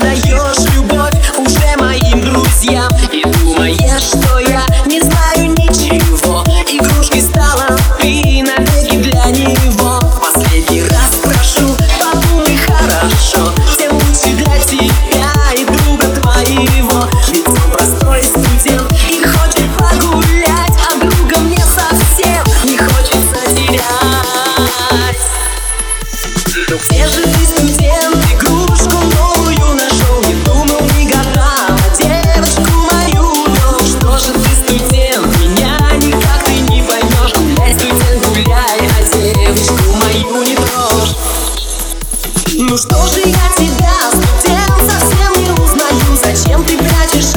that you're maravilloso. Ну что же я тебя хотел, совсем не узнаю? Зачем ты прячешь